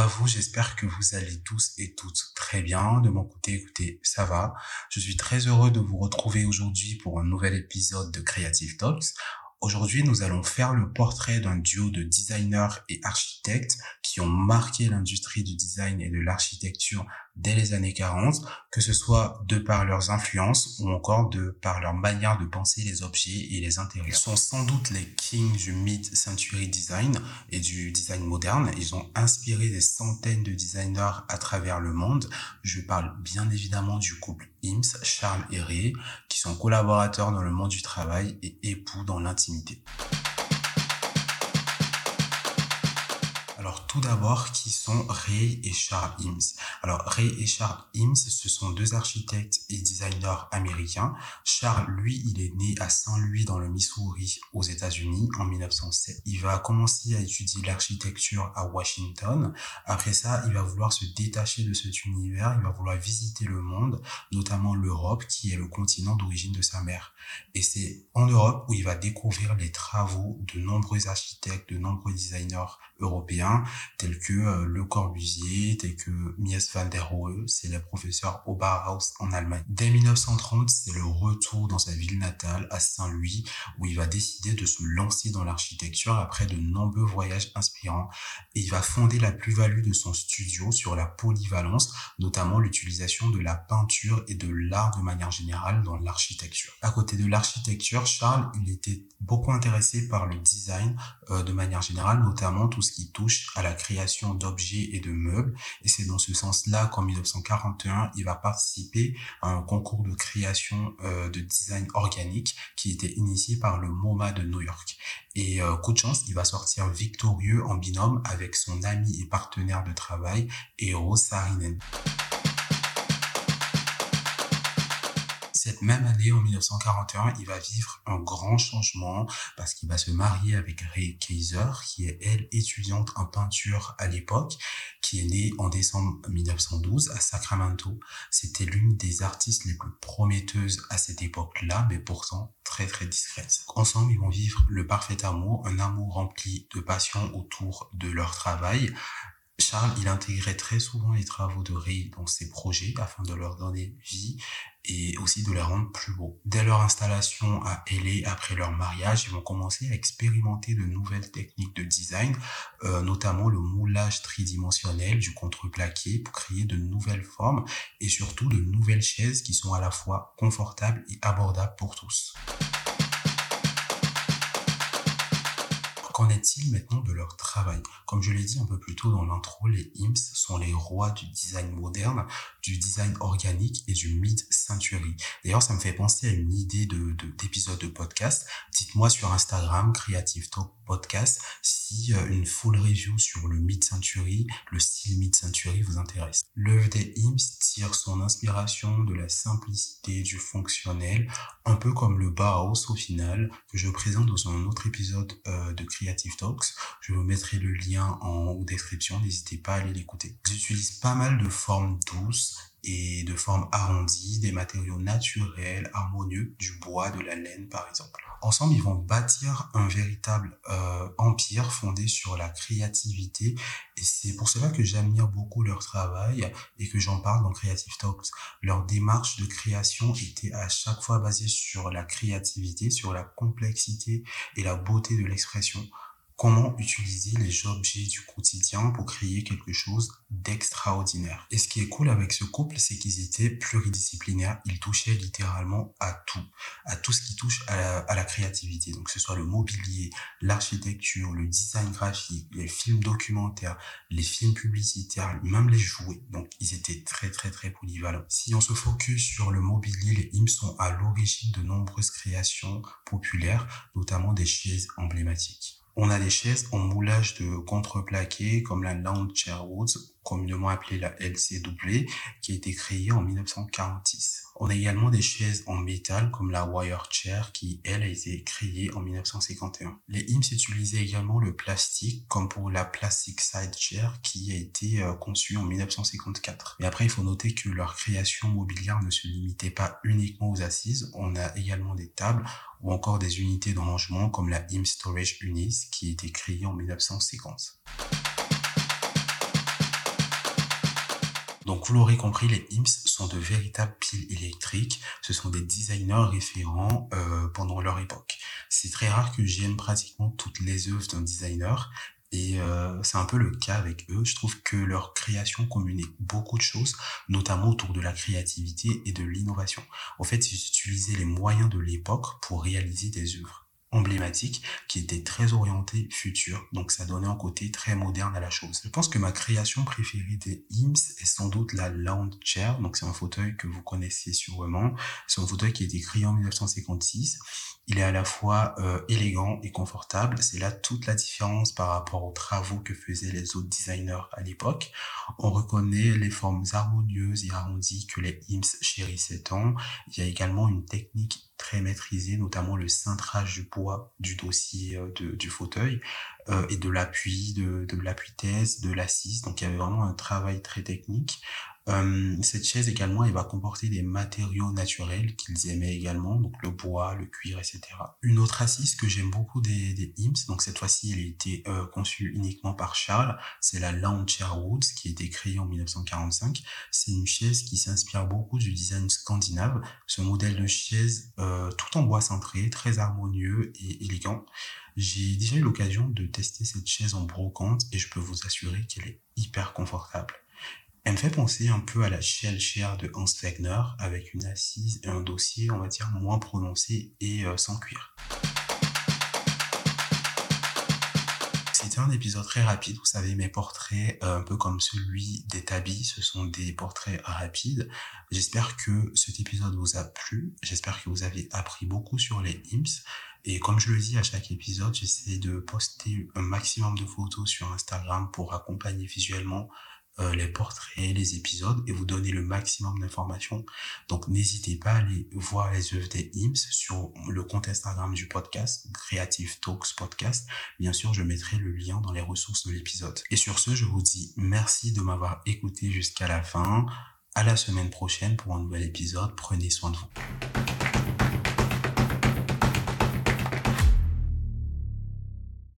à vous, j'espère que vous allez tous et toutes très bien. De mon côté, écoutez, ça va. Je suis très heureux de vous retrouver aujourd'hui pour un nouvel épisode de Creative Talks. Aujourd'hui, nous allons faire le portrait d'un duo de designers et architectes qui ont marqué l'industrie du design et de l'architecture dès les années 40, que ce soit de par leurs influences ou encore de par leur manière de penser les objets et les intérêts. Ils sont sans doute les kings du mid-century design et du design moderne. Ils ont inspiré des centaines de designers à travers le monde. Je parle bien évidemment du couple Ims, Charles et Ray, qui sont collaborateurs dans le monde du travail et époux dans l'intimité. Alors tout d'abord, qui sont Ray et Charles Ims Alors Ray et Charles Ims ce sont deux architectes et designers américains. Charles, lui, il est né à Saint-Louis dans le Missouri aux États-Unis en 1907. Il va commencer à étudier l'architecture à Washington. Après ça, il va vouloir se détacher de cet univers, il va vouloir visiter le monde, notamment l'Europe, qui est le continent d'origine de sa mère. Et c'est en Europe où il va découvrir les travaux de nombreux architectes, de nombreux designers européens tels que euh, Le Corbusier, tels que Mies van der Rohe, c'est le professeur au Bauhaus en Allemagne. Dès 1930, c'est le retour dans sa ville natale, à Saint-Louis, où il va décider de se lancer dans l'architecture après de nombreux voyages inspirants. Et il va fonder la plus-value de son studio sur la polyvalence, notamment l'utilisation de la peinture et de l'art de manière générale dans l'architecture. À côté de l'architecture, Charles, il était beaucoup intéressé par le design euh, de manière générale, notamment tout ce qui touche à la création d'objets et de meubles. Et c'est dans ce sens-là qu'en 1941, il va participer à un concours de création euh, de design organique qui était initié par le MoMA de New York. Et euh, coup de chance, il va sortir victorieux en binôme avec son ami et partenaire de travail, Eero Saarinen. Cette même année, en 1941, il va vivre un grand changement parce qu'il va se marier avec Ray Kaiser, qui est, elle, étudiante en peinture à l'époque, qui est née en décembre 1912 à Sacramento. C'était l'une des artistes les plus prometteuses à cette époque-là, mais pourtant très très discrète. Ensemble, ils vont vivre le parfait amour, un amour rempli de passion autour de leur travail, Charles, il intégrait très souvent les travaux de Ray dans ses projets afin de leur donner vie et aussi de les rendre plus beaux. Dès leur installation à LA après leur mariage, ils vont commencer à expérimenter de nouvelles techniques de design, euh, notamment le moulage tridimensionnel du contreplaqué pour créer de nouvelles formes et surtout de nouvelles chaises qui sont à la fois confortables et abordables pour tous. Qu'en est-il maintenant de leur travail? Comme je l'ai dit un peu plus tôt dans l'intro, les IMS sont les rois du design moderne, du design organique et du D'ailleurs, ça me fait penser à une idée de d'épisode de, podcast. Dites-moi sur Instagram, Creative Talk Podcast, si euh, une full review sur le mid-century, le style mid-century vous intéresse. L'œuvre des IMS tire son inspiration de la simplicité, du fonctionnel, un peu comme le Bauhaus au final, que je présente dans un autre épisode euh, de Creative Talks. Je vous mettrai le lien en description, n'hésitez pas à aller l'écouter. J'utilise pas mal de formes douces et de formes arrondies, des matériaux naturels, harmonieux, du bois, de la laine par exemple. Ensemble, ils vont bâtir un véritable euh, empire fondé sur la créativité et c'est pour cela que j'admire beaucoup leur travail et que j'en parle dans Creative Talks. Leur démarche de création était à chaque fois basée sur la créativité, sur la complexité et la beauté de l'expression comment utiliser les objets du quotidien pour créer quelque chose d'extraordinaire? Et ce qui est cool avec ce couple, c'est qu'ils étaient pluridisciplinaires. Ils touchaient littéralement à tout, à tout ce qui touche à la, créativité. Donc, que ce soit le mobilier, l'architecture, le design graphique, les films documentaires, les films publicitaires, même les jouets. Donc, ils étaient très, très, très polyvalents. Si on se focus sur le mobilier, les hymnes sont à l'origine de nombreuses créations populaires, notamment des chaises emblématiques. On a des chaises en moulage de contreplaqué comme la Lounge Chair Woods, communément appelée la LCW, qui a été créée en 1946. On a également des chaises en métal comme la Wire Chair qui, elle, a été créée en 1951. Les IMS utilisaient également le plastique comme pour la Plastic Side Chair qui a été euh, conçue en 1954. Et après, il faut noter que leur création mobilière ne se limitait pas uniquement aux assises. On a également des tables ou encore des unités de rangement comme la IM Storage Unis qui a été créée en 1950. Donc vous l'aurez compris, les IMS sont de véritables piles électriques. Ce sont des designers référents euh, pendant leur époque. C'est très rare que j'aime pratiquement toutes les œuvres d'un designer, et euh, c'est un peu le cas avec eux. Je trouve que leur création communique beaucoup de choses, notamment autour de la créativité et de l'innovation. En fait, ils utilisaient les moyens de l'époque pour réaliser des œuvres emblématiques qui étaient très orientées futur. Donc ça donnait un côté très moderne à la chose. Je pense que ma création préférée des IMS est sans doute la Lounge Chair. Donc c'est un fauteuil que vous connaissez sûrement. C'est un fauteuil qui a été créé en 1956 il est à la fois euh, élégant et confortable. C'est là toute la différence par rapport aux travaux que faisaient les autres designers à l'époque. On reconnaît les formes harmonieuses et arrondies que les IMS chérissaient tant. Il y a également une technique très maîtrisée, notamment le cintrage du poids du dossier euh, du fauteuil euh, et de l'appui, de, de l'appui-thèse, de l'assise. Donc il y avait vraiment un travail très technique. Euh, cette chaise également, elle va comporter des matériaux naturels qu'ils aimaient également, donc le bois, le cuir, etc. Une autre assise que j'aime beaucoup des, des donc cette fois-ci, elle a été euh, conçue uniquement par Charles, c'est la Lounge Chair Woods qui a été créée en 1945. C'est une chaise qui s'inspire beaucoup du design scandinave. Ce modèle de chaise, euh, tout en bois cintré, très harmonieux et élégant. J'ai déjà eu l'occasion de tester cette chaise en brocante et je peux vous assurer qu'elle est hyper confortable. Elle me fait penser un peu à la Shell Chair de Hans Wegner, avec une assise et un dossier, on va dire, moins prononcé et euh, sans cuir. C'était un épisode très rapide, vous savez, mes portraits, euh, un peu comme celui d'Etabi, ce sont des portraits rapides. J'espère que cet épisode vous a plu, j'espère que vous avez appris beaucoup sur les IMS. Et comme je le dis à chaque épisode, j'essaie de poster un maximum de photos sur Instagram pour accompagner visuellement euh, les portraits, les épisodes et vous donner le maximum d'informations. Donc n'hésitez pas à aller voir les œuvres des IMS sur le compte Instagram du podcast, Creative Talks Podcast. Bien sûr, je mettrai le lien dans les ressources de l'épisode. Et sur ce, je vous dis merci de m'avoir écouté jusqu'à la fin. À la semaine prochaine pour un nouvel épisode. Prenez soin de vous.